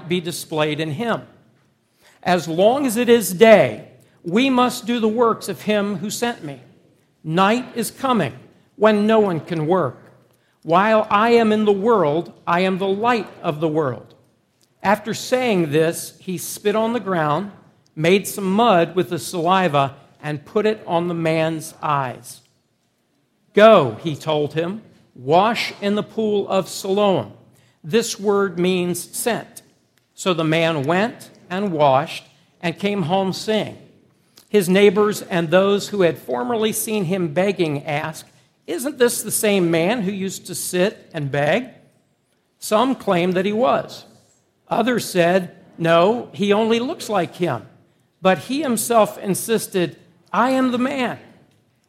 be displayed in him. As long as it is day, we must do the works of him who sent me. Night is coming when no one can work. While I am in the world, I am the light of the world. After saying this, he spit on the ground, made some mud with the saliva, and put it on the man's eyes. Go, he told him, wash in the pool of Siloam. This word means sent. So the man went and washed and came home seeing. His neighbors and those who had formerly seen him begging asked, Isn't this the same man who used to sit and beg? Some claimed that he was. Others said, No, he only looks like him. But he himself insisted, I am the man.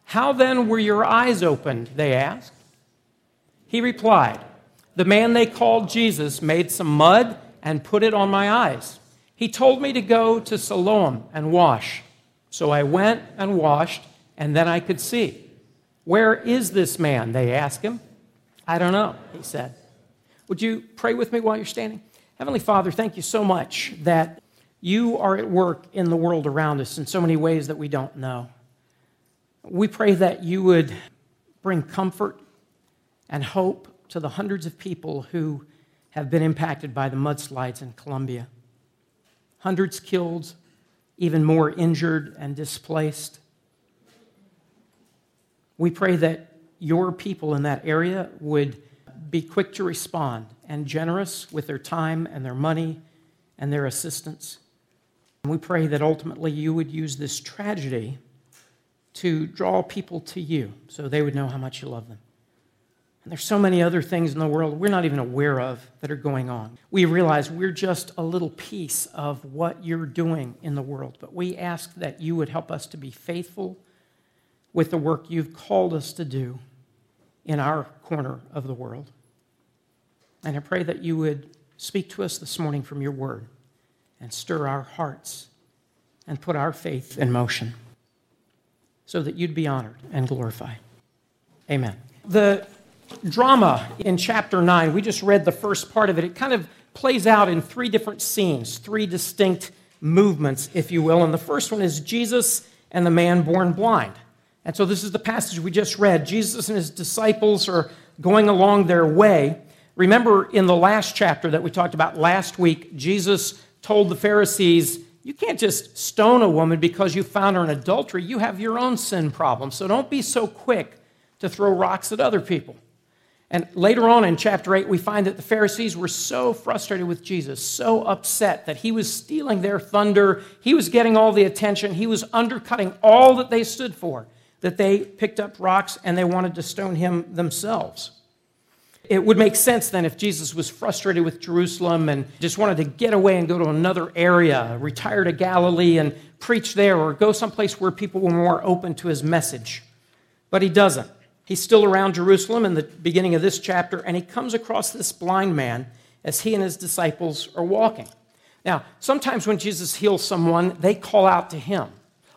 How then were your eyes opened? They asked. He replied, The man they called Jesus made some mud and put it on my eyes. He told me to go to Siloam and wash. So I went and washed, and then I could see. Where is this man? They asked him. I don't know, he said. Would you pray with me while you're standing? Heavenly Father, thank you so much that you are at work in the world around us in so many ways that we don't know. We pray that you would bring comfort and hope to the hundreds of people who have been impacted by the mudslides in Colombia. Hundreds killed, even more injured and displaced. We pray that your people in that area would be quick to respond and generous with their time and their money and their assistance. And we pray that ultimately you would use this tragedy to draw people to you so they would know how much you love them. And there's so many other things in the world we're not even aware of that are going on. We realize we're just a little piece of what you're doing in the world, but we ask that you would help us to be faithful with the work you've called us to do in our corner of the world. And I pray that you would speak to us this morning from your word and stir our hearts and put our faith in motion so that you'd be honored and glorified. Amen. The drama in chapter 9, we just read the first part of it. It kind of plays out in three different scenes, three distinct movements, if you will. And the first one is Jesus and the man born blind. And so this is the passage we just read. Jesus and his disciples are going along their way. Remember in the last chapter that we talked about last week, Jesus told the Pharisees, You can't just stone a woman because you found her in adultery. You have your own sin problem. So don't be so quick to throw rocks at other people. And later on in chapter 8, we find that the Pharisees were so frustrated with Jesus, so upset that he was stealing their thunder, he was getting all the attention, he was undercutting all that they stood for, that they picked up rocks and they wanted to stone him themselves. It would make sense then if Jesus was frustrated with Jerusalem and just wanted to get away and go to another area, retire to Galilee and preach there, or go someplace where people were more open to his message. But he doesn't. He's still around Jerusalem in the beginning of this chapter, and he comes across this blind man as he and his disciples are walking. Now, sometimes when Jesus heals someone, they call out to him,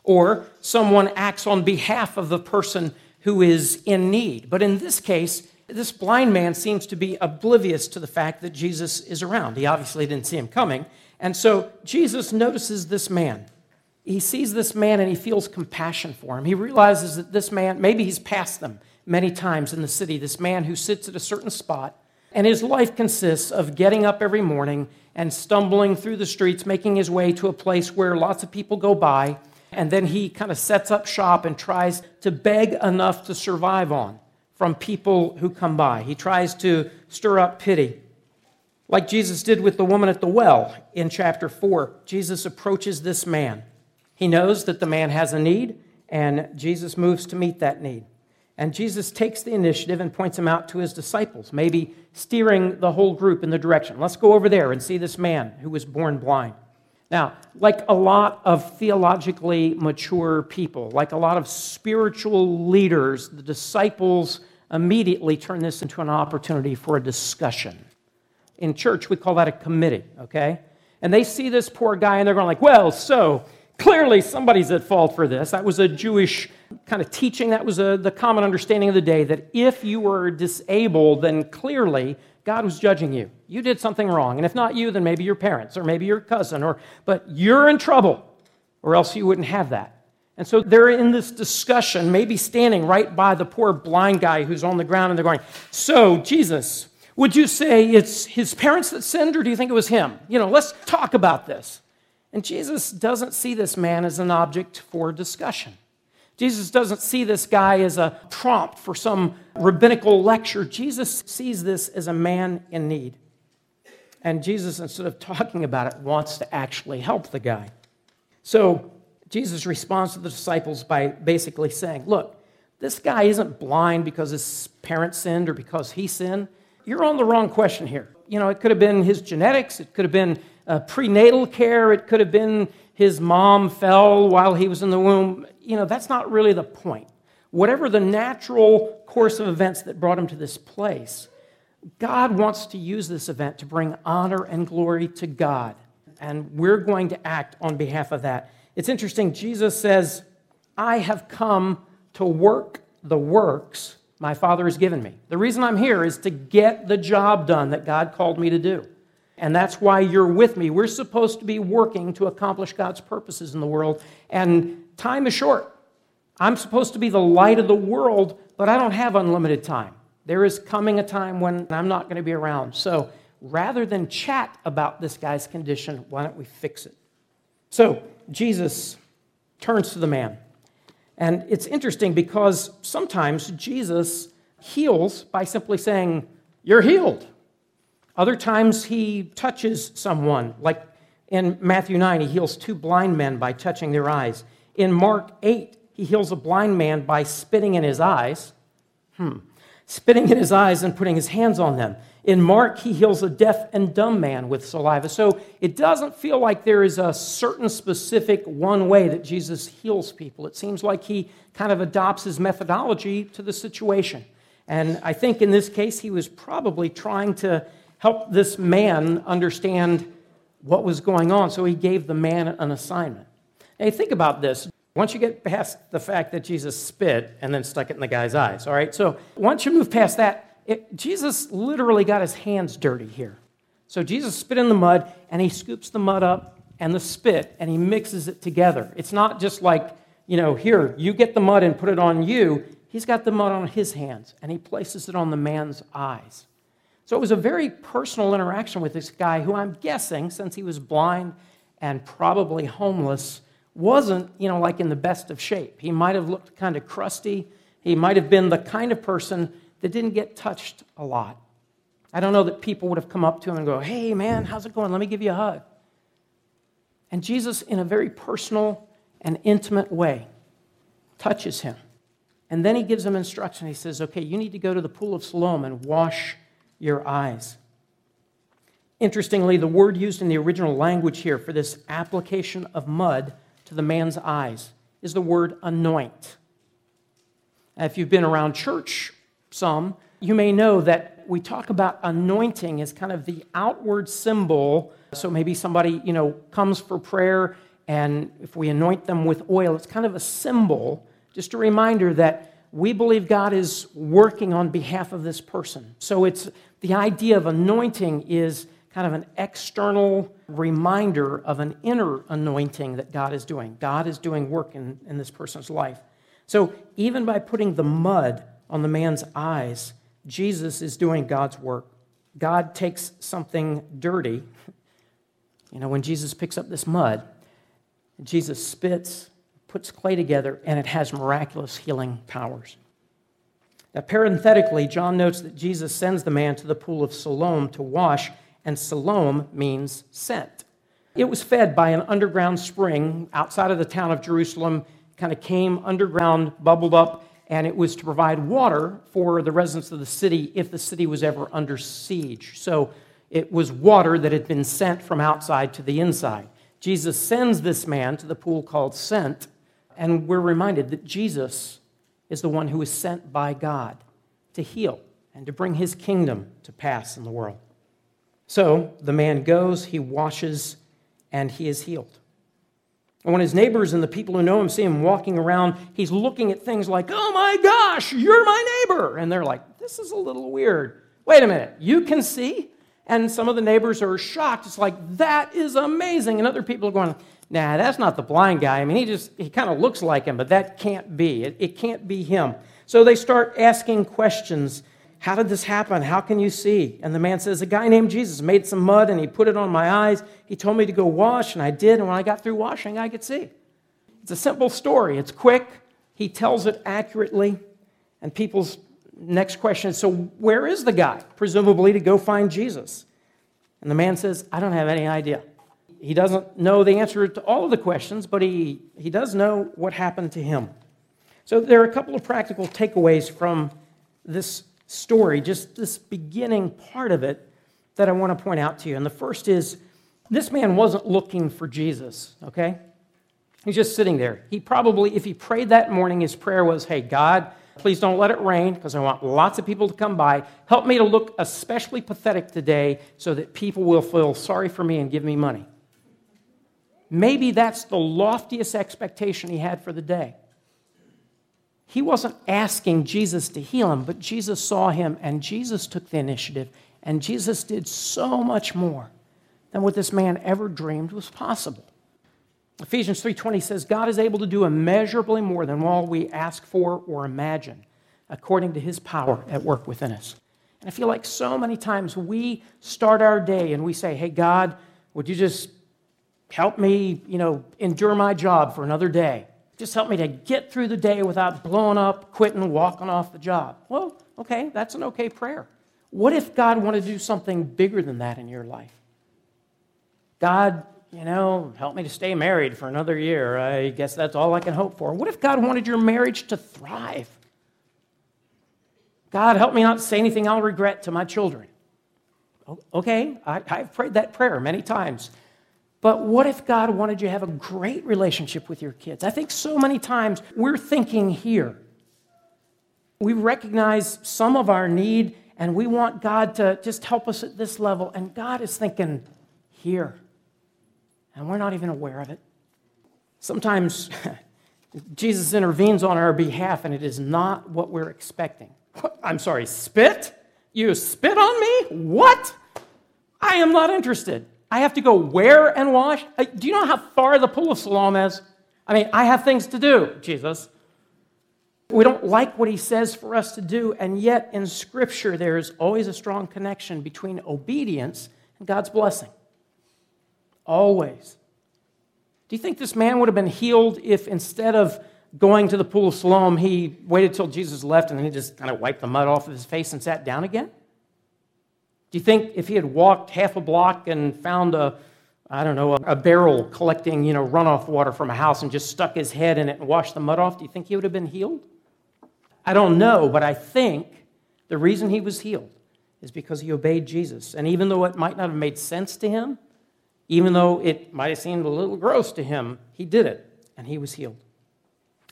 or someone acts on behalf of the person who is in need. But in this case, this blind man seems to be oblivious to the fact that Jesus is around. He obviously didn't see him coming. And so Jesus notices this man. He sees this man and he feels compassion for him. He realizes that this man, maybe he's passed them many times in the city, this man who sits at a certain spot, and his life consists of getting up every morning and stumbling through the streets, making his way to a place where lots of people go by, and then he kind of sets up shop and tries to beg enough to survive on from people who come by. He tries to stir up pity. Like Jesus did with the woman at the well in chapter 4, Jesus approaches this man. He knows that the man has a need, and Jesus moves to meet that need. And Jesus takes the initiative and points him out to his disciples, maybe steering the whole group in the direction. Let's go over there and see this man who was born blind. Now, like a lot of theologically mature people, like a lot of spiritual leaders, the disciples immediately turn this into an opportunity for a discussion. In church, we call that a committee, okay? And they see this poor guy and they're going like, "Well, so clearly somebody's at fault for this." That was a Jewish kind of teaching. That was a, the common understanding of the day that if you were disabled, then clearly God was judging you. You did something wrong. And if not you, then maybe your parents or maybe your cousin, or, but you're in trouble, or else you wouldn't have that. And so they're in this discussion, maybe standing right by the poor blind guy who's on the ground, and they're going, So, Jesus, would you say it's his parents that sinned, or do you think it was him? You know, let's talk about this. And Jesus doesn't see this man as an object for discussion. Jesus doesn't see this guy as a prompt for some rabbinical lecture. Jesus sees this as a man in need. And Jesus, instead of talking about it, wants to actually help the guy. So Jesus responds to the disciples by basically saying, Look, this guy isn't blind because his parents sinned or because he sinned. You're on the wrong question here. You know, it could have been his genetics, it could have been uh, prenatal care, it could have been his mom fell while he was in the womb you know, that's not really the point. Whatever the natural course of events that brought him to this place, God wants to use this event to bring honor and glory to God. And we're going to act on behalf of that. It's interesting, Jesus says, I have come to work the works my Father has given me. The reason I'm here is to get the job done that God called me to do. And that's why you're with me. We're supposed to be working to accomplish God's purposes in the world. And time is short. I'm supposed to be the light of the world, but I don't have unlimited time. There is coming a time when I'm not going to be around. So rather than chat about this guy's condition, why don't we fix it? So Jesus turns to the man. And it's interesting because sometimes Jesus heals by simply saying, You're healed. Other times he touches someone, like in Matthew 9, he heals two blind men by touching their eyes. In Mark 8, he heals a blind man by spitting in his eyes. Hmm. Spitting in his eyes and putting his hands on them. In Mark, he heals a deaf and dumb man with saliva. So it doesn't feel like there is a certain specific one way that Jesus heals people. It seems like he kind of adopts his methodology to the situation. And I think in this case, he was probably trying to help this man understand what was going on. So he gave the man an assignment. Now, think about this. Once you get past the fact that Jesus spit and then stuck it in the guy's eyes, all right? So once you move past that, it, Jesus literally got his hands dirty here. So Jesus spit in the mud and he scoops the mud up and the spit and he mixes it together. It's not just like, you know, here, you get the mud and put it on you. He's got the mud on his hands and he places it on the man's eyes. So it was a very personal interaction with this guy who I'm guessing, since he was blind and probably homeless, wasn't, you know, like in the best of shape. He might have looked kind of crusty. He might have been the kind of person that didn't get touched a lot. I don't know that people would have come up to him and go, Hey, man, how's it going? Let me give you a hug. And Jesus, in a very personal and intimate way, touches him. And then he gives him instruction. He says, Okay, you need to go to the pool of Siloam and wash your eyes. Interestingly, the word used in the original language here for this application of mud to the man's eyes is the word anoint. If you've been around church some, you may know that we talk about anointing as kind of the outward symbol. So maybe somebody, you know, comes for prayer and if we anoint them with oil, it's kind of a symbol, just a reminder that we believe God is working on behalf of this person. So it's the idea of anointing is kind of an external reminder of an inner anointing that God is doing. God is doing work in, in this person's life. So even by putting the mud on the man's eyes, Jesus is doing God's work. God takes something dirty. You know, when Jesus picks up this mud, Jesus spits, puts clay together, and it has miraculous healing powers. Now, parenthetically, John notes that Jesus sends the man to the pool of Siloam to wash and Siloam means sent. It was fed by an underground spring outside of the town of Jerusalem, kind of came underground, bubbled up, and it was to provide water for the residents of the city if the city was ever under siege. So it was water that had been sent from outside to the inside. Jesus sends this man to the pool called Sent, and we're reminded that Jesus is the one who is sent by God to heal and to bring his kingdom to pass in the world. So the man goes, he washes, and he is healed. And when his neighbors and the people who know him see him walking around, he's looking at things like, oh my gosh, you're my neighbor. And they're like, this is a little weird. Wait a minute, you can see? And some of the neighbors are shocked. It's like, that is amazing. And other people are going, nah, that's not the blind guy. I mean, he just, he kind of looks like him, but that can't be. It, it can't be him. So they start asking questions. How did this happen? How can you see? And the man says, A guy named Jesus made some mud and he put it on my eyes. He told me to go wash, and I did. And when I got through washing, I could see. It's a simple story. It's quick. He tells it accurately. And people's next question is So, where is the guy? Presumably to go find Jesus. And the man says, I don't have any idea. He doesn't know the answer to all of the questions, but he, he does know what happened to him. So, there are a couple of practical takeaways from this story, just this beginning part of it, that I want to point out to you. And the first is this man wasn't looking for Jesus, okay? He's just sitting there. He probably, if he prayed that morning, his prayer was, Hey, God, please don't let it rain because I want lots of people to come by. Help me to look especially pathetic today so that people will feel sorry for me and give me money. Maybe that's the loftiest expectation he had for the day. He wasn't asking Jesus to heal him, but Jesus saw him and Jesus took the initiative, and Jesus did so much more than what this man ever dreamed was possible. Ephesians 3:20 says God is able to do immeasurably more than all we ask for or imagine according to his power at work within us. And I feel like so many times we start our day and we say, "Hey God, would you just help me, you know, endure my job for another day? Just help me to get through the day without blowing up, quitting, walking off the job." Well, okay, that's an okay prayer. What if God wanted to do something bigger than that in your life? God you know, help me to stay married for another year. I guess that's all I can hope for. What if God wanted your marriage to thrive? God, help me not say anything I'll regret to my children. Okay, I, have prayed that prayer many times. But what if God wanted you to have a great relationship with your kids? I think so many times we're thinking here. We recognize some of our need and we want God to just help us at this level. And God is thinking, here and we're not even aware of it. Sometimes Jesus intervenes on our behalf, and it is not what we're expecting. I'm sorry, spit? You spit on me? What? I am not interested. I have to go where and wash? Do you know how far the pool of Siloam is? I mean, I have things to do, Jesus. We don't like what he says for us to do, and yet in Scripture, there is always a strong connection between obedience and God's blessing. Always. Do you think this man would have been healed if instead of going to the pool of Siloam, he waited till Jesus left and then he just kind of wiped the mud off of his face and sat down again? Do you think if he had walked half a block and found a, I don't know, a barrel collecting, you know, runoff water from a house and just stuck his head in it and washed the mud off, do you think he would have been healed? I don't know, but I think the reason he was healed is because he obeyed Jesus. And even though it might not have made sense to him, even though it might have seemed a little gross to him, he did it and he was healed.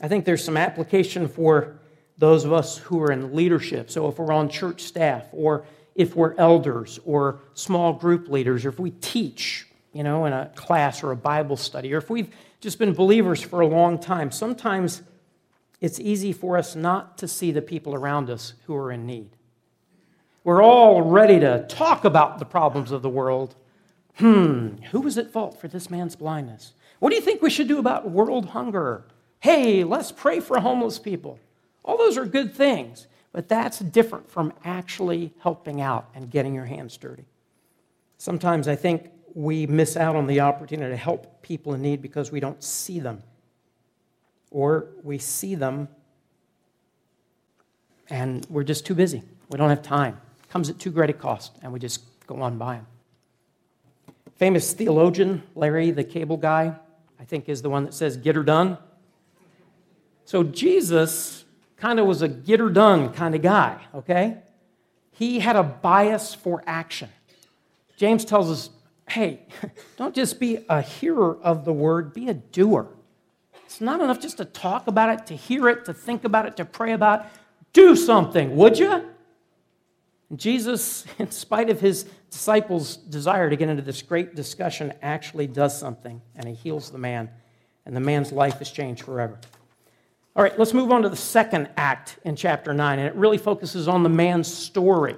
I think there's some application for those of us who are in leadership. So if we're on church staff or if we're elders or small group leaders or if we teach, you know, in a class or a Bible study or if we've just been believers for a long time, sometimes it's easy for us not to see the people around us who are in need. We're all ready to talk about the problems of the world, Hmm, who was at fault for this man's blindness? What do you think we should do about world hunger? Hey, let's pray for homeless people. All those are good things, but that's different from actually helping out and getting your hands dirty. Sometimes I think we miss out on the opportunity to help people in need because we don't see them. Or we see them and we're just too busy. We don't have time. It comes at too great a cost, and we just go on by them famous theologian, Larry the Cable Guy, I think is the one that says, Get her done. So Jesus kind of was a get her done kind of guy, okay? He had a bias for action. James tells us, hey, don't just be a hearer of the word, be a doer. It's not enough just to talk about it, to hear it, to think about it, to pray about it. Do something, would you? Jesus, in spite of his disciples' desire to get into this great discussion, actually does something and he heals the man, and the man's life is changed forever. All right, let's move on to the second act in chapter 9, and it really focuses on the man's story.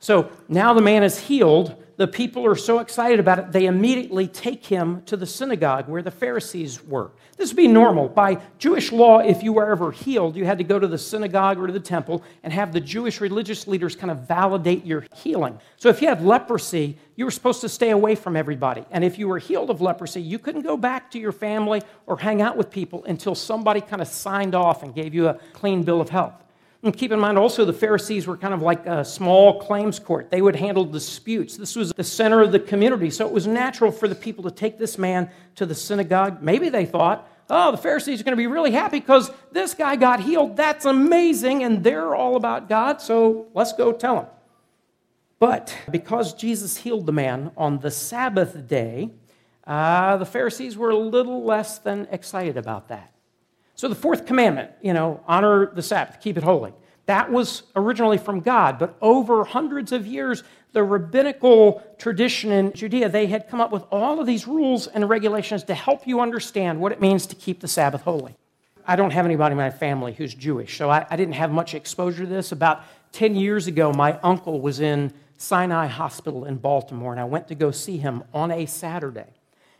So now the man is healed. The people are so excited about it, they immediately take him to the synagogue where the Pharisees were. This would be normal. By Jewish law, if you were ever healed, you had to go to the synagogue or to the temple and have the Jewish religious leaders kind of validate your healing. So if you had leprosy, you were supposed to stay away from everybody. And if you were healed of leprosy, you couldn't go back to your family or hang out with people until somebody kind of signed off and gave you a clean bill of health. And keep in mind also, the Pharisees were kind of like a small claims court. They would handle disputes. This was the center of the community. So it was natural for the people to take this man to the synagogue. Maybe they thought, oh, the Pharisees are going to be really happy because this guy got healed. That's amazing. And they're all about God. So let's go tell them. But because Jesus healed the man on the Sabbath day, uh, the Pharisees were a little less than excited about that. So the fourth commandment, you know, honor the Sabbath, keep it holy. That was originally from God, but over hundreds of years, the rabbinical tradition in Judea, they had come up with all of these rules and regulations to help you understand what it means to keep the Sabbath holy. I don't have anybody in my family who's Jewish, so I, I didn't have much exposure to this. About 10 years ago, my uncle was in Sinai Hospital in Baltimore, and I went to go see him on a Saturday.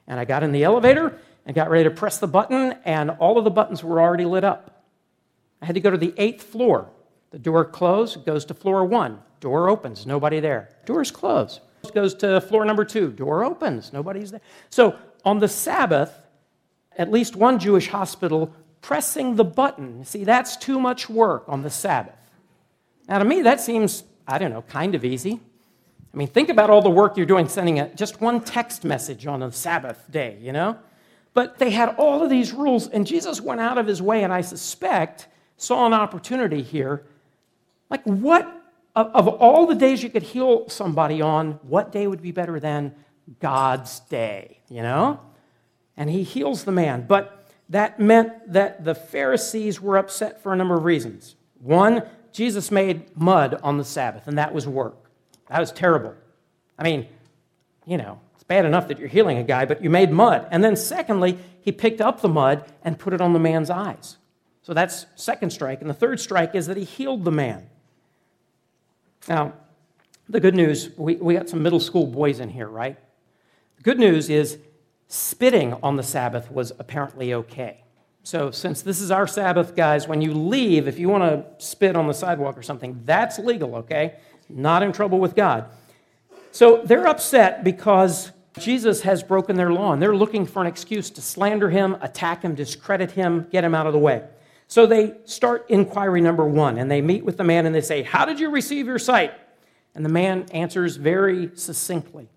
And I got in the elevator, and got ready to press the button, and all of the buttons were already lit up. I had to go to the eighth floor. The door closed, goes to floor one. Door opens, nobody there. Door's closed. Goes to floor number two. Door opens, nobody's there. So on the Sabbath, at least one Jewish hospital pressing the button. See, that's too much work on the Sabbath. Now, to me, that seems, I don't know, kind of easy. I mean, think about all the work you're doing sending a, just one text message on a Sabbath day, you know? But they had all of these rules, and Jesus went out of his way, and I suspect saw an opportunity here. Like, what, of, of all the days you could heal somebody on, what day would be better than God's day, you know? And he heals the man. But that meant that the Pharisees were upset for a number of reasons. One, Jesus made mud on the Sabbath, and that was work. That was terrible. I mean, you know, bad enough that you're healing a guy, but you made mud. And then, secondly, he picked up the mud and put it on the man's eyes. So that's second strike. And the third strike is that he healed the man. Now, the good news we, we got some middle school boys in here, right? The good news is spitting on the Sabbath was apparently okay. So, since this is our Sabbath, guys, when you leave, if you want to spit on the sidewalk or something, that's legal, okay? Not in trouble with God. So, they're upset because Jesus has broken their law, and they're looking for an excuse to slander him, attack him, discredit him, get him out of the way. So they start inquiry number one, and they meet with the man and they say, How did you receive your sight? And the man answers very succinctly,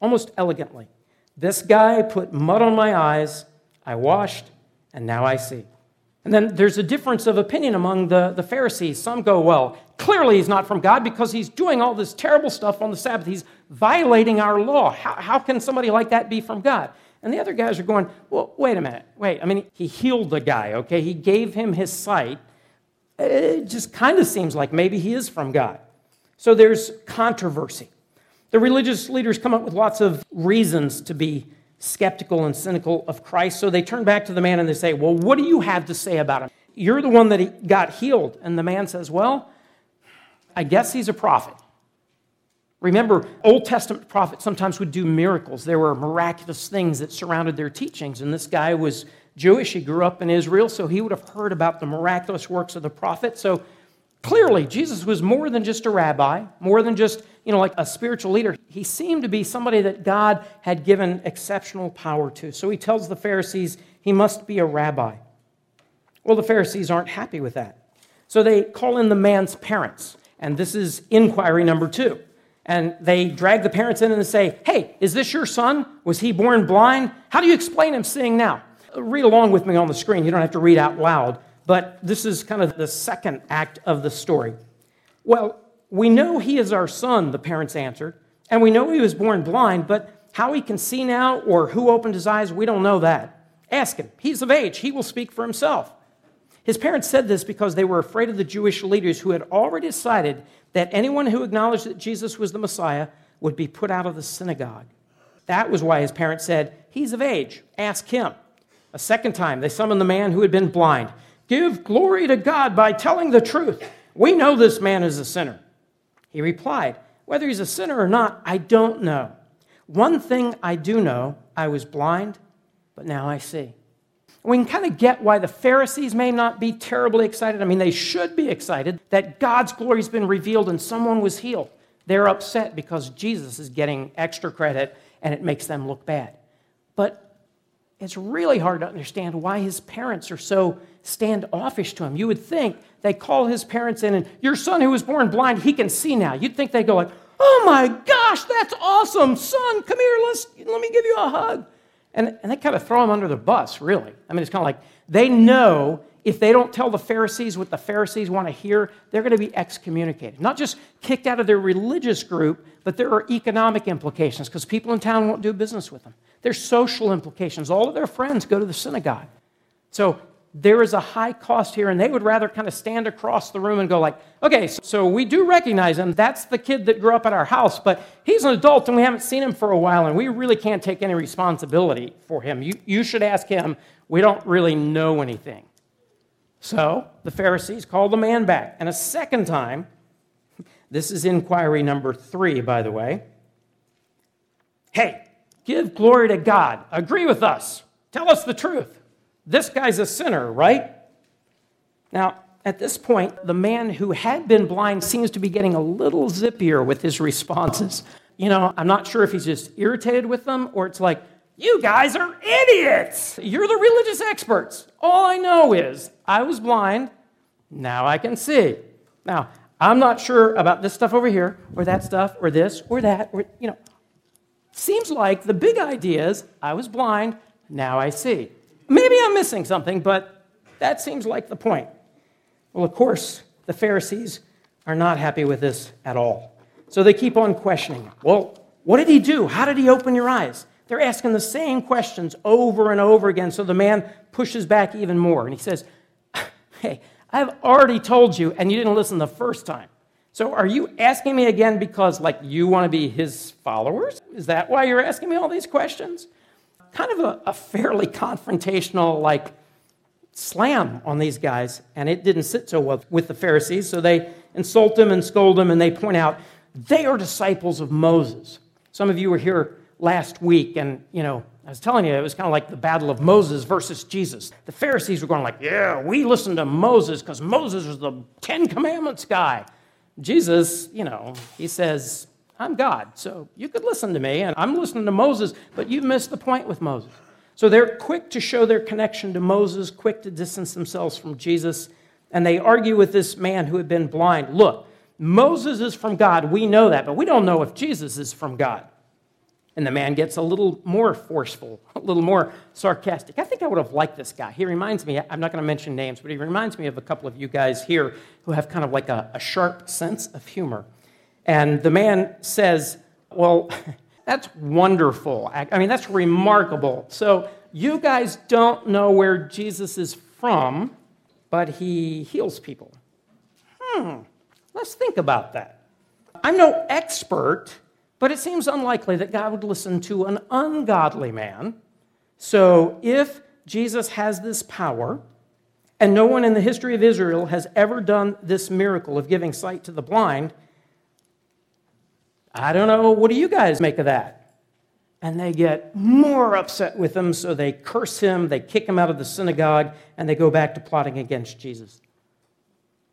almost elegantly This guy put mud on my eyes, I washed, and now I see. And then there's a difference of opinion among the, the Pharisees. Some go, well, clearly he's not from God because he's doing all this terrible stuff on the Sabbath. He's violating our law. How, how can somebody like that be from God? And the other guys are going, well, wait a minute. Wait, I mean, he healed the guy, okay? He gave him his sight. It just kind of seems like maybe he is from God. So there's controversy. The religious leaders come up with lots of reasons to be skeptical and cynical of Christ. So they turn back to the man and they say, Well, what do you have to say about him? You're the one that got healed. And the man says, Well, I guess he's a prophet. Remember, Old Testament prophets sometimes would do miracles. There were miraculous things that surrounded their teachings. And this guy was Jewish. He grew up in Israel, so he would have heard about the miraculous works of the prophet. So clearly, Jesus was more than just a rabbi, more than just you know, like a spiritual leader. He seemed to be somebody that God had given exceptional power to. So he tells the Pharisees he must be a rabbi. Well, the Pharisees aren't happy with that. So they call in the man's parents. And this is inquiry number two. And they drag the parents in and say, Hey, is this your son? Was he born blind? How do you explain him seeing now? Uh, read along with me on the screen. You don't have to read out loud. But this is kind of the second act of the story. Well, we know he is our son, the parents answered, and we know he was born blind, but how he can see now or who opened his eyes, we don't know that. Ask him. He's of age, he will speak for himself. His parents said this because they were afraid of the Jewish leaders who had already decided that anyone who acknowledged that Jesus was the Messiah would be put out of the synagogue. That was why his parents said, He's of age, ask him. A second time, they summoned the man who had been blind. Give glory to God by telling the truth. We know this man is a sinner. He replied, Whether he's a sinner or not, I don't know. One thing I do know I was blind, but now I see. We can kind of get why the Pharisees may not be terribly excited. I mean, they should be excited that God's glory has been revealed and someone was healed. They're upset because Jesus is getting extra credit and it makes them look bad. But it's really hard to understand why his parents are so standoffish to him. You would think they call his parents in and your son who was born blind, he can see now. You'd think they go like, "Oh my gosh, that's awesome, son! Come here, let's let me give you a hug." And, and they kind of throw him under the bus, really. I mean, it's kind of like they know if they don't tell the Pharisees what the Pharisees want to hear, they're going to be excommunicated. Not just kicked out of their religious group, but there are economic implications because people in town won't do business with them. There's social implications. All of their friends go to the synagogue. So there is a high cost here, and they would rather kind of stand across the room and go like, okay, so we do recognize him. That's the kid that grew up at our house, but he's an adult and we haven't seen him for a while, and we really can't take any responsibility for him. You, you should ask him. We don't really know anything. So the Pharisees called the man back. And a second time, this is inquiry number three, by the way. Hey, give glory to God. Agree with us. Tell us the truth. This guy's a sinner, right? Now, at this point, the man who had been blind seems to be getting a little zippier with his responses. You know, I'm not sure if he's just irritated with them or it's like, you guys are idiots. You're the religious experts. All I know is I was blind, now I can see. Now, I'm not sure about this stuff over here, or that stuff, or this, or that, or, you know. Seems like the big idea is I was blind, now I see. Maybe I'm missing something, but that seems like the point. Well, of course, the Pharisees are not happy with this at all. So they keep on questioning. Well, what did he do? How did he open your eyes? They're asking the same questions over and over again. So the man pushes back even more. And he says, Hey, I've already told you, and you didn't listen the first time. So are you asking me again because, like, you want to be his followers? Is that why you're asking me all these questions? Kind of a, a fairly confrontational, like, slam on these guys, and it didn't sit so well with the Pharisees. So they insult him and scold him, and they point out they are disciples of Moses. Some of you were here last week, and you know, I was telling you, it was kind of like the battle of Moses versus Jesus. The Pharisees were going like, "Yeah, we listen to Moses because Moses was the Ten Commandments guy." Jesus, you know, he says, "I'm God, so you could listen to me, and I'm listening to Moses, but you've missed the point with Moses." So they're quick to show their connection to Moses, quick to distance themselves from Jesus, and they argue with this man who had been blind. Look, Moses is from God. We know that, but we don't know if Jesus is from God. And the man gets a little more forceful, a little more sarcastic. I think I would have liked this guy. He reminds me, I'm not going to mention names, but he reminds me of a couple of you guys here who have kind of like a, a sharp sense of humor. And the man says, Well, that's wonderful. I mean, that's remarkable. So you guys don't know where Jesus is from, but he heals people. Hmm, let's think about that. I'm no expert but it seems unlikely that God would listen to an ungodly man. So if Jesus has this power, and no one in the history of Israel has ever done this miracle of giving sight to the blind, I don't know, what do you guys make of that? And they get more upset with him, so they curse him, they kick him out of the synagogue, and they go back to plotting against Jesus.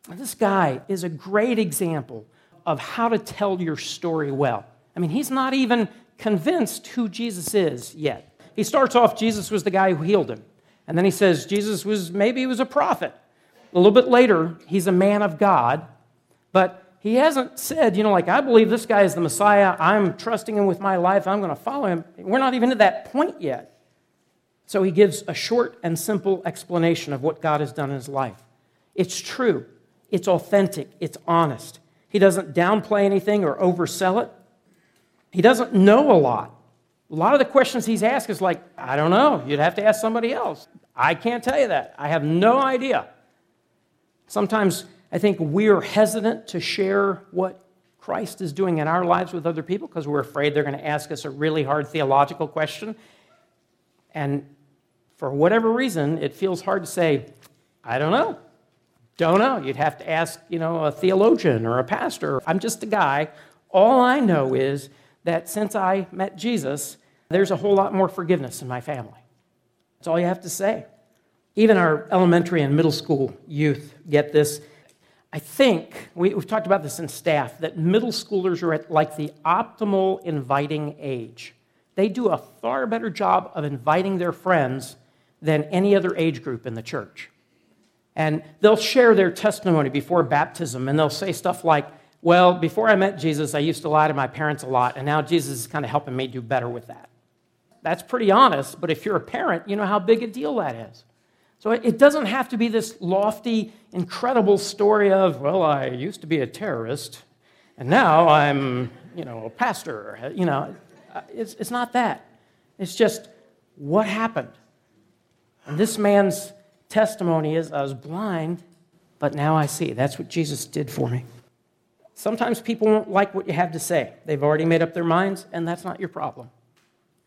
This guy is a great example of how to tell your story well. I mean, he's not even convinced who Jesus is yet. He starts off, Jesus was the guy who healed him. And then he says, Jesus was, maybe he was a prophet. A little bit later, he's a man of God. But he hasn't said, you know, like, I believe this guy is the Messiah. I'm trusting him with my life. I'm going to follow him. We're not even at that point yet. So he gives a short and simple explanation of what God has done in his life. It's true, it's authentic, it's honest. He doesn't downplay anything or oversell it. He doesn't know a lot. A lot of the questions he's asked is like, I don't know. You'd have to ask somebody else. I can't tell you that. I have no idea. Sometimes I think we're hesitant to share what Christ is doing in our lives with other people because we're afraid they're going to ask us a really hard theological question. And for whatever reason, it feels hard to say, I don't know. Don't know. You'd have to ask, you know, a theologian or a pastor. I'm just a guy All I know is that since I met Jesus, there's a whole lot more forgiveness in my family. That's all you have to say. Even our elementary and middle school youth get this. I think, we, have talked about this in staff, that middle schoolers are at like the optimal inviting age. They do a far better job of inviting their friends than any other age group in the church. And they'll share their testimony before baptism, and they'll say stuff like, Well, before I met Jesus, I used to lie to my parents a lot, and now Jesus is kind of helping me do better with that. That's pretty honest, but if you're a parent, you know how big a deal that is. So it doesn't have to be this lofty, incredible story of, well, I used to be a terrorist, and now I'm, you know, a pastor. You know, it's, it's not that. It's just what happened. And this man's testimony is I was blind, but now I see. That's what Jesus did for me. Sometimes people won't like what you have to say. They've already made up their minds, and that's not your problem.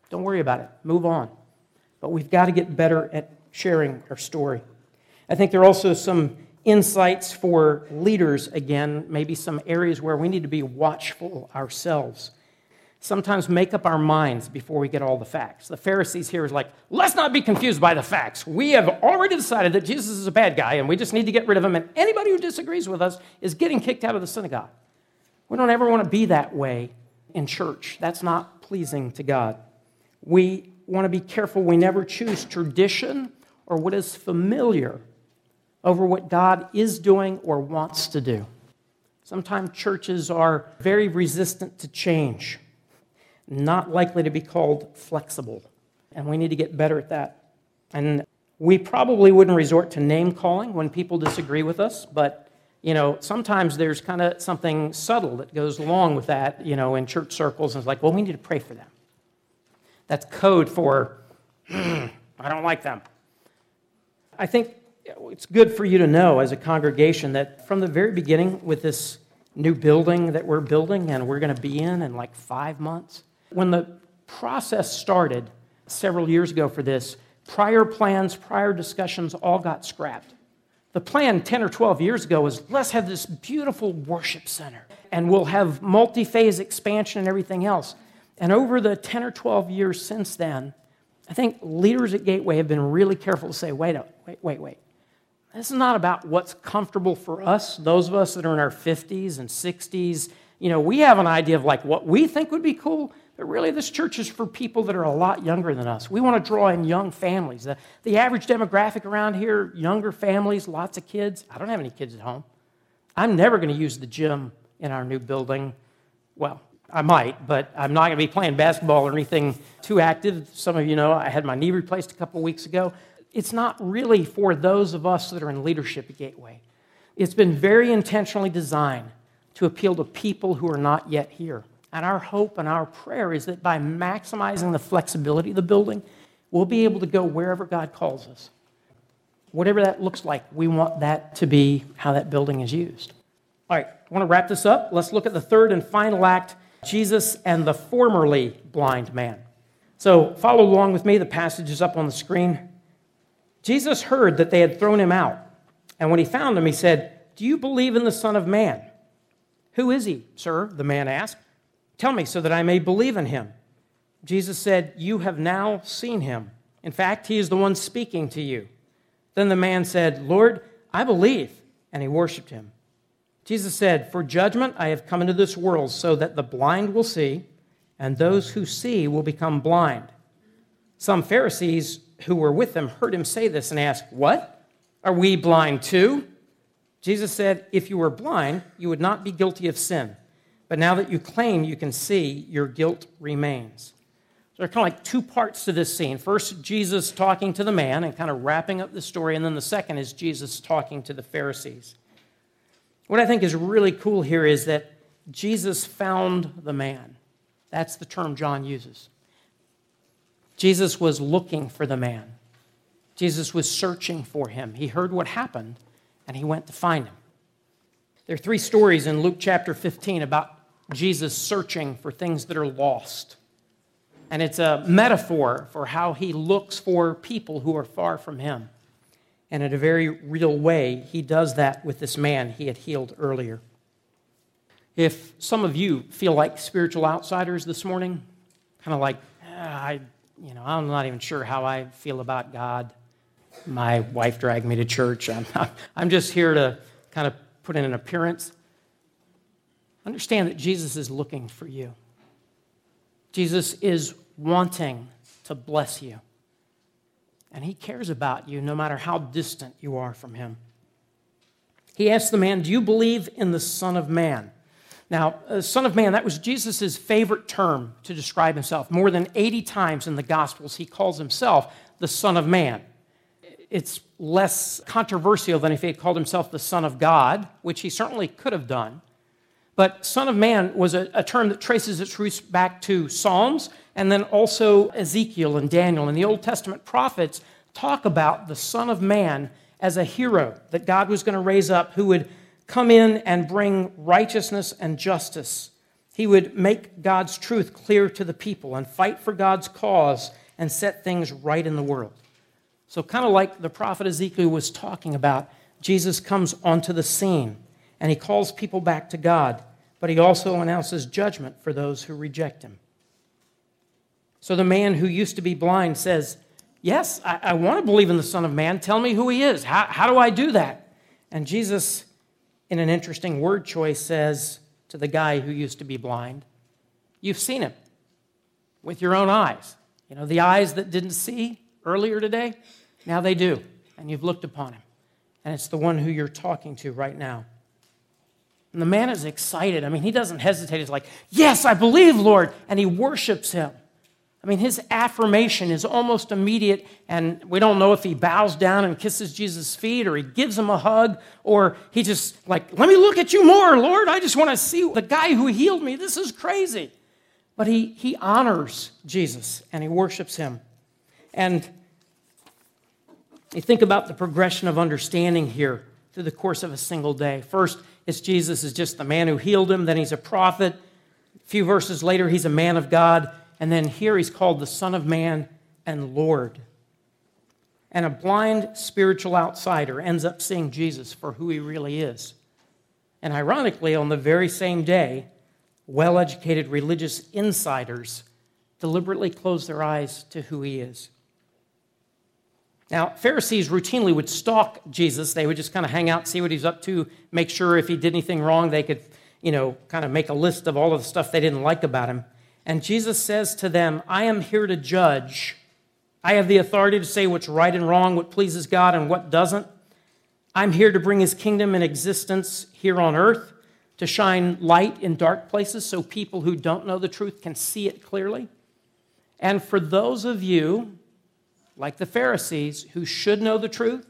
Don't worry about it. Move on. But we've got to get better at sharing our story. I think there are also some insights for leaders, again, maybe some areas where we need to be watchful ourselves sometimes make up our minds before we get all the facts. The Pharisees here is like, let's not be confused by the facts. We have already decided that Jesus is a bad guy and we just need to get rid of him, and anybody who disagrees with us is getting kicked out of the synagogue. We don't ever want to be that way in church. That's not pleasing to God. We want to be careful we never choose tradition or what is familiar over what God is doing or wants to do. Sometimes churches are very resistant to change not likely to be called flexible. And we need to get better at that. And we probably wouldn't resort to name calling when people disagree with us, but you know, sometimes there's kind of something subtle that goes along with that, you know, in church circles, and it's like, well, we need to pray for them. That's code for, I don't like them. I think it's good for you to know as a congregation that from the very beginning, with this new building that we're building and we're going to be in in like five months, when the process started several years ago for this, prior plans, prior discussions all got scrapped. The plan 10 or 12 years ago was let's have this beautiful worship center and we'll have multi phase expansion and everything else. And over the 10 or 12 years since then, I think leaders at Gateway have been really careful to say, wait, up, wait, wait, wait. This is not about what's comfortable for us, those of us that are in our 50s and 60s. You know, we have an idea of like what we think would be cool, but really, this church is for people that are a lot younger than us. We want to draw in young families. The, the average demographic around here, younger families, lots of kids. I don't have any kids at home. I'm never going to use the gym in our new building. Well, I might, but I'm not going to be playing basketball or anything too active. Some of you know I had my knee replaced a couple weeks ago. It's not really for those of us that are in leadership at Gateway. It's been very intentionally designed to appeal to people who are not yet here. And our hope and our prayer is that by maximizing the flexibility of the building, we'll be able to go wherever God calls us. Whatever that looks like, we want that to be how that building is used. All right, I want to wrap this up. Let's look at the third and final act Jesus and the formerly blind man. So follow along with me. The passage is up on the screen. Jesus heard that they had thrown him out. And when he found him, he said, Do you believe in the Son of Man? Who is he, sir? The man asked. Tell me so that I may believe in him. Jesus said, You have now seen him. In fact, he is the one speaking to you. Then the man said, Lord, I believe. And he worshiped him. Jesus said, For judgment I have come into this world so that the blind will see, and those who see will become blind. Some Pharisees who were with him heard him say this and asked, What? Are we blind too? Jesus said, If you were blind, you would not be guilty of sin. But now that you claim you can see, your guilt remains. So there are kind of like two parts to this scene. First, Jesus talking to the man and kind of wrapping up the story, and then the second is Jesus talking to the Pharisees. What I think is really cool here is that Jesus found the man. That's the term John uses. Jesus was looking for the man. Jesus was searching for him. He heard what happened and he went to find him. There are three stories in Luke chapter 15 about Jesus searching for things that are lost. And it's a metaphor for how he looks for people who are far from him. And in a very real way, he does that with this man he had healed earlier. If some of you feel like spiritual outsiders this morning, kind of like, ah, I, you know, I'm not even sure how I feel about God. My wife dragged me to church. I'm, I'm just here to kind of put in an appearance. Understand that Jesus is looking for you. Jesus is wanting to bless you. And he cares about you no matter how distant you are from him. He asked the man, Do you believe in the Son of Man? Now, uh, Son of Man, that was Jesus' favorite term to describe himself. More than 80 times in the Gospels, he calls himself the Son of Man. It's less controversial than if he had called himself the Son of God, which he certainly could have done. But Son of Man was a, a term that traces its roots back to Psalms and then also Ezekiel and Daniel. And the Old Testament prophets talk about the Son of Man as a hero that God was going to raise up who would come in and bring righteousness and justice. He would make God's truth clear to the people and fight for God's cause and set things right in the world. So, kind of like the prophet Ezekiel was talking about, Jesus comes onto the scene and he calls people back to God, but he also announces judgment for those who reject him. So, the man who used to be blind says, Yes, I, I want to believe in the Son of Man. Tell me who he is. How, how do I do that? And Jesus in an interesting word choice, says to the guy who used to be blind, You've seen him with your own eyes. You know, the eyes that didn't see earlier today, now they do. And you've looked upon him. And it's the one who you're talking to right now. And the man is excited. I mean, he doesn't hesitate. He's like, Yes, I believe, Lord. And he worships him. I mean, his affirmation is almost immediate, and we don't know if he bows down and kisses Jesus' feet or he gives him a hug or he just, like, let me look at you more, Lord. I just want to see the guy who healed me. This is crazy. But he, he honors Jesus and he worships him. And you think about the progression of understanding here through the course of a single day. First, it's Jesus is just the man who healed him, then he's a prophet. A few verses later, he's a man of God. And then here he's called the Son of Man and Lord. And a blind spiritual outsider ends up seeing Jesus for who he really is. And ironically, on the very same day, well educated religious insiders deliberately close their eyes to who he is. Now, Pharisees routinely would stalk Jesus. They would just kind of hang out, see what he's up to, make sure if he did anything wrong, they could, you know, kind of make a list of all of the stuff they didn't like about him. And Jesus says to them, I am here to judge. I have the authority to say what's right and wrong, what pleases God and what doesn't. I'm here to bring his kingdom in existence here on earth, to shine light in dark places so people who don't know the truth can see it clearly. And for those of you, like the Pharisees, who should know the truth,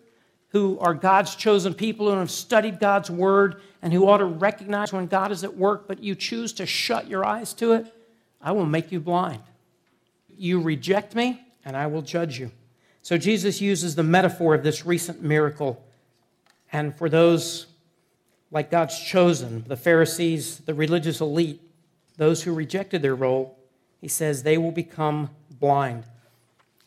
who are God's chosen people, who have studied God's word, and who ought to recognize when God is at work, but you choose to shut your eyes to it, I will make you blind. You reject me, and I will judge you. So Jesus uses the metaphor of this recent miracle. And for those like God's chosen, the Pharisees, the religious elite, those who rejected their role, he says they will become blind.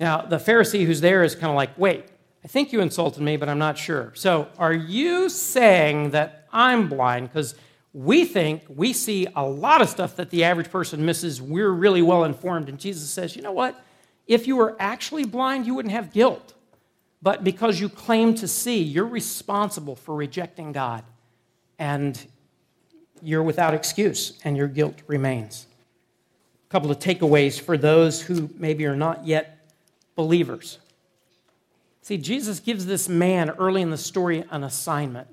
Now, the Pharisee who's there is kind of like, wait, I think you insulted me, but I'm not sure. So, are you saying that I'm blind? Because we think we see a lot of stuff that the average person misses. We're really well informed. And Jesus says, you know what? If you were actually blind, you wouldn't have guilt. But because you claim to see, you're responsible for rejecting God. And you're without excuse, and your guilt remains. A couple of takeaways for those who maybe are not yet believers. See, Jesus gives this man early in the story an assignment.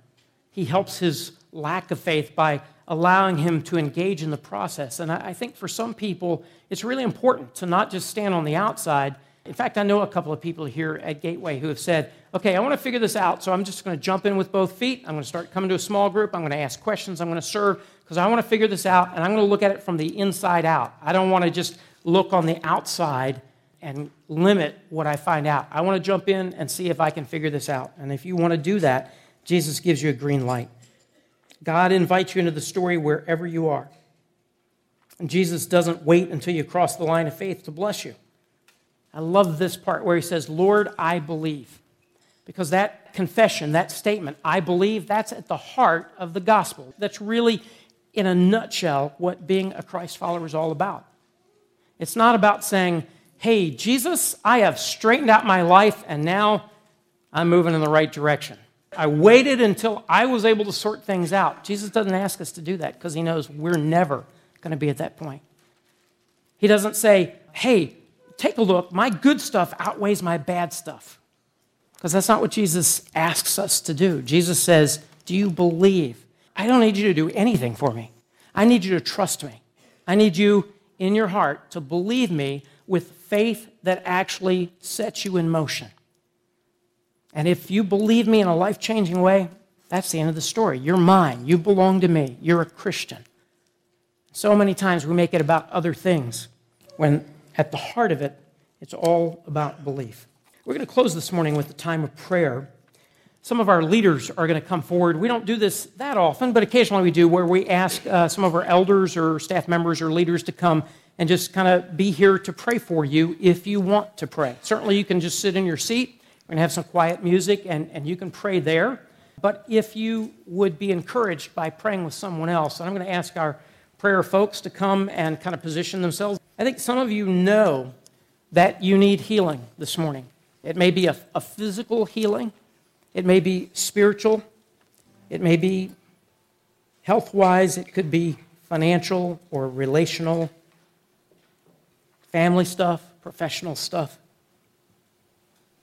He helps his lack of faith by allowing him to engage in the process. And I think for some people, it's really important to not just stand on the outside. In fact, I know a couple of people here at Gateway who have said, okay, I want to figure this out, so I'm just going to jump in with both feet. I'm going to start coming to a small group. I'm going to ask questions. I'm going to serve because I want to figure this out, and I'm going to look at it from the inside out. I don't want to just look on the outside and limit what I find out. I want to jump in and see if I can figure this out. And if you want to do that, Jesus gives you a green light. God invites you into the story wherever you are. And Jesus doesn't wait until you cross the line of faith to bless you. I love this part where he says, Lord, I believe. Because that confession, that statement, I believe, that's at the heart of the gospel. That's really in a nutshell, what being a Christ follower is all about. It's not about saying, hey, Jesus, I have straightened out my life and now I'm moving in the right direction. I waited until I was able to sort things out. Jesus doesn't ask us to do that because he knows we're never going to be at that point. He doesn't say, hey, take a look, my good stuff outweighs my bad stuff. Because that's not what Jesus asks us to do. Jesus says, Do you believe? I don't need you to do anything for me. I need you to trust me. I need you in your heart to believe me with faith that actually sets you in motion. And if you believe me in a life changing way, that's the end of the story. You're mine. You belong to me. You're a Christian. So many times we make it about other things when at the heart of it, it's all about belief. We're going to close this morning with a time of prayer. Some of our leaders are going to come forward. We don't do this that often, but occasionally we do, where we ask uh, some of our elders or staff members or leaders to come and just kind of be here to pray for you if you want to pray. Certainly, you can just sit in your seat. We're going to have some quiet music, and, and you can pray there. But if you would be encouraged by praying with someone else, and I'm going to ask our prayer folks to come and kind of position themselves. I think some of you know that you need healing this morning. It may be a, a physical healing, it may be spiritual, it may be health wise, it could be financial or relational, family stuff, professional stuff.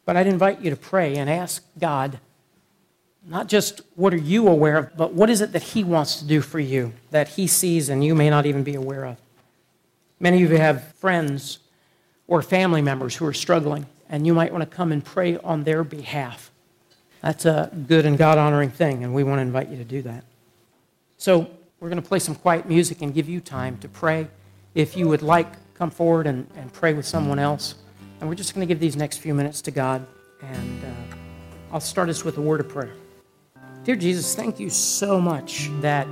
But I'd invite you to pray and ask God not just what are you aware of, but what is it that He wants to do for you that He sees and you may not even be aware of. Many of you have friends or family members who are struggling, and you might want to come and pray on their behalf. That's a good and God honoring thing, and we want to invite you to do that. So, we're going to play some quiet music and give you time to pray. If you would like, come forward and, and pray with someone else. And we're just going to give these next few minutes to God, and uh, I'll start us with a word of prayer. Dear Jesus, thank you so much that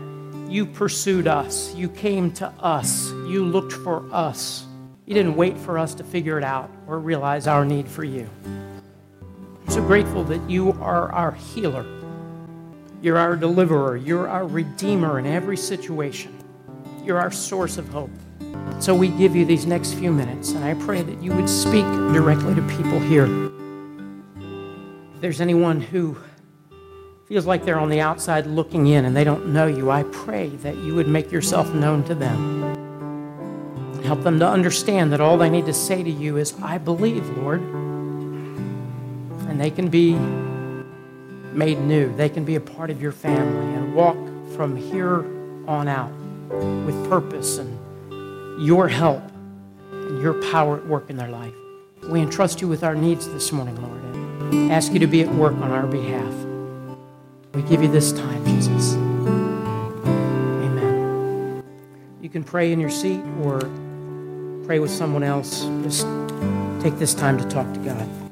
you pursued us. You came to us. You looked for us. You didn't wait for us to figure it out or realize our need for you. I'm so grateful that you are our healer. You're our deliverer. You're our redeemer in every situation. You're our source of hope. So we give you these next few minutes, and I pray that you would speak directly to people here. If there's anyone who feels like they're on the outside looking in and they don't know you, I pray that you would make yourself known to them. Help them to understand that all they need to say to you is, I believe, Lord. And they can be made new. They can be a part of your family and walk from here on out with purpose and your help and your power at work in their life. We entrust you with our needs this morning, Lord, and ask you to be at work on our behalf. We give you this time, Jesus. Amen. You can pray in your seat or pray with someone else. Just take this time to talk to God.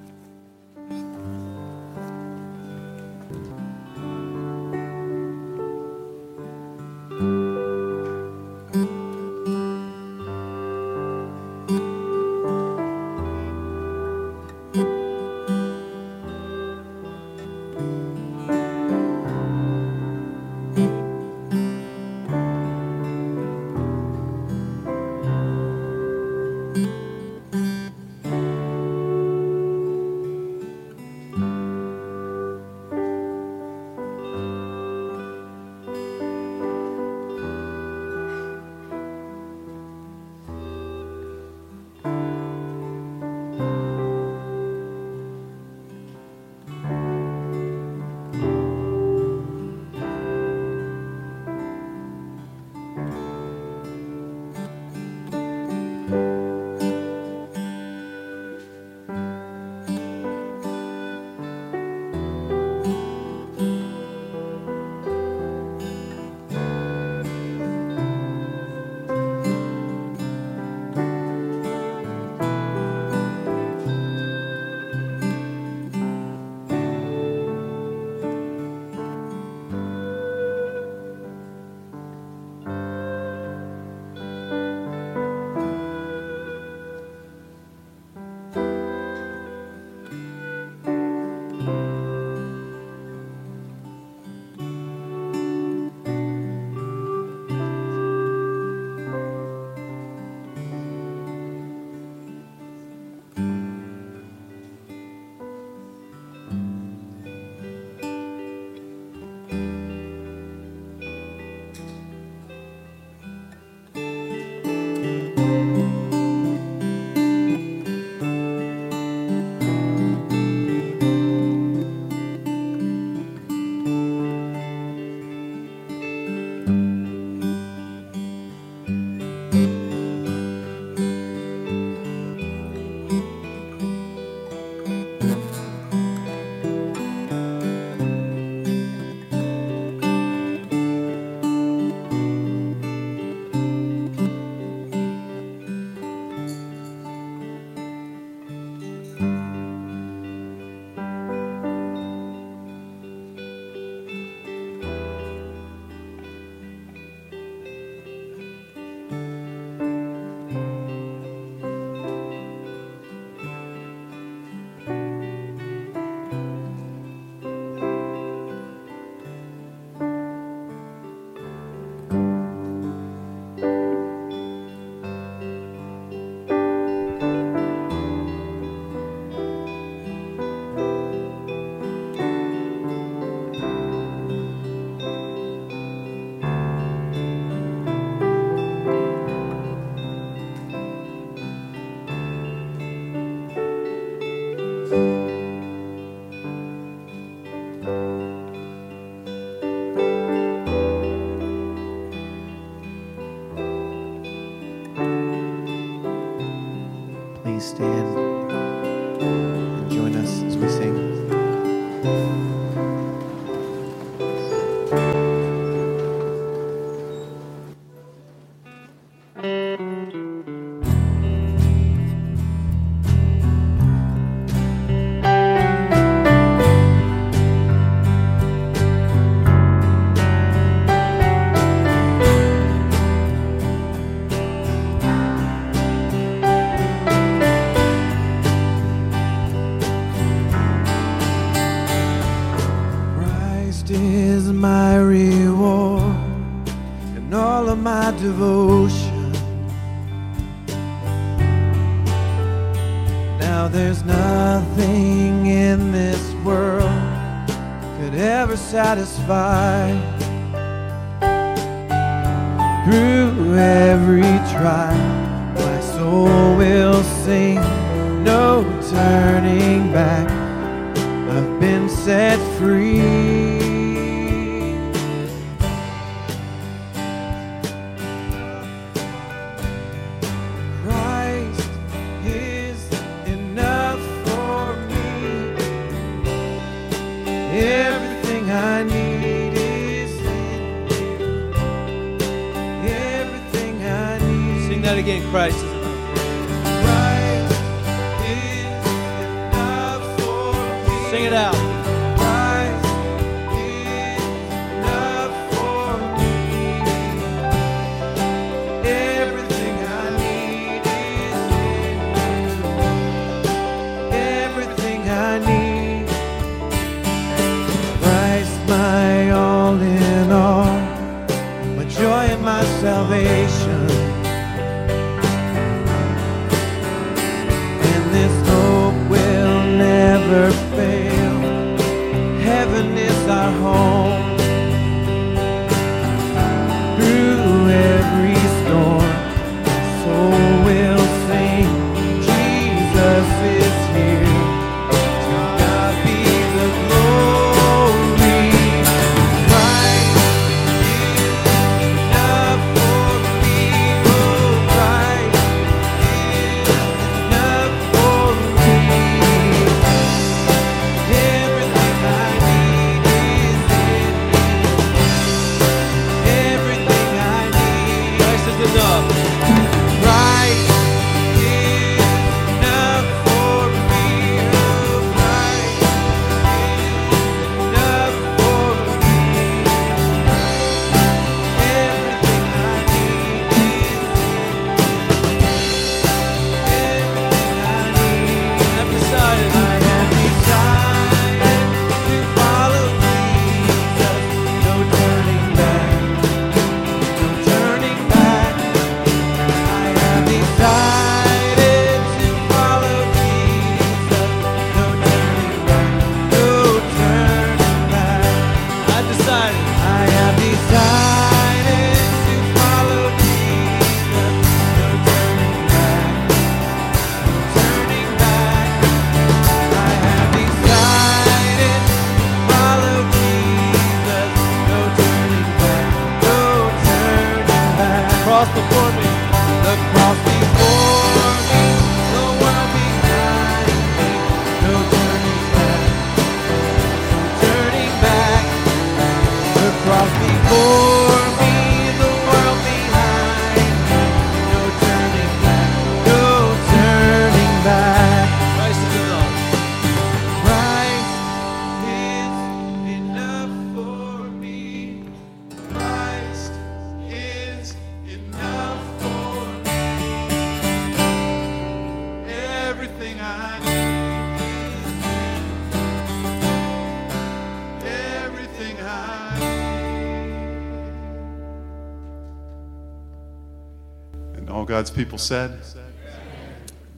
People said,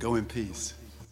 Go in peace.